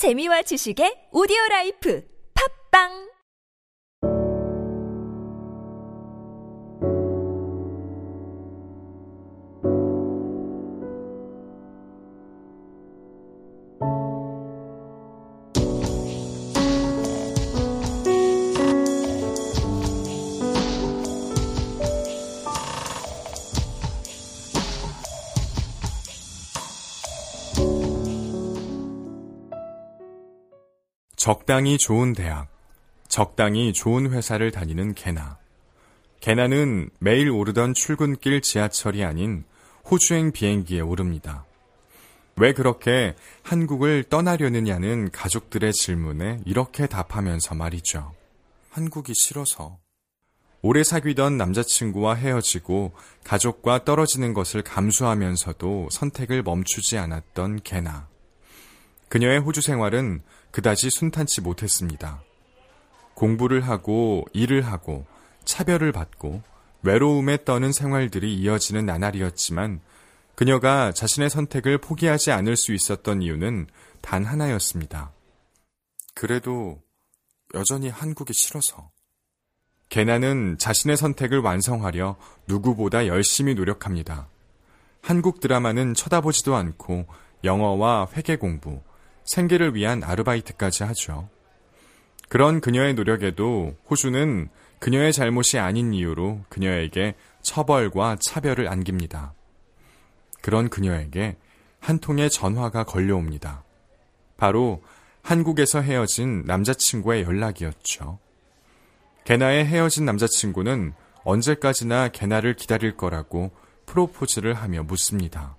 재미와 지식의 오디오 라이프. 팝빵 적당히 좋은 대학, 적당히 좋은 회사를 다니는 개나. 개나는 매일 오르던 출근길 지하철이 아닌 호주행 비행기에 오릅니다. 왜 그렇게 한국을 떠나려느냐는 가족들의 질문에 이렇게 답하면서 말이죠. 한국이 싫어서. 오래 사귀던 남자친구와 헤어지고 가족과 떨어지는 것을 감수하면서도 선택을 멈추지 않았던 개나. 그녀의 호주 생활은 그다지 순탄치 못했습니다. 공부를 하고 일을 하고 차별을 받고 외로움에 떠는 생활들이 이어지는 나날이었지만 그녀가 자신의 선택을 포기하지 않을 수 있었던 이유는 단 하나였습니다. 그래도 여전히 한국이 싫어서. 개나는 자신의 선택을 완성하려 누구보다 열심히 노력합니다. 한국 드라마는 쳐다보지도 않고 영어와 회계 공부, 생계를 위한 아르바이트까지 하죠. 그런 그녀의 노력에도 호주는 그녀의 잘못이 아닌 이유로 그녀에게 처벌과 차별을 안깁니다. 그런 그녀에게 한 통의 전화가 걸려옵니다. 바로 한국에서 헤어진 남자친구의 연락이었죠. 개나의 헤어진 남자친구는 언제까지나 개나를 기다릴 거라고 프로포즈를 하며 묻습니다.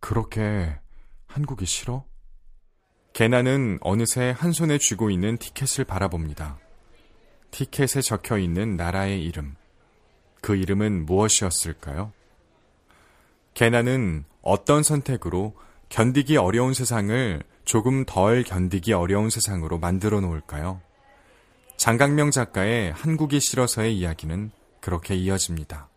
그렇게 한국이 싫어? 개나는 어느새 한 손에 쥐고 있는 티켓을 바라봅니다. 티켓에 적혀 있는 나라의 이름. 그 이름은 무엇이었을까요? 개나는 어떤 선택으로 견디기 어려운 세상을 조금 덜 견디기 어려운 세상으로 만들어 놓을까요? 장강명 작가의 한국이 싫어서의 이야기는 그렇게 이어집니다.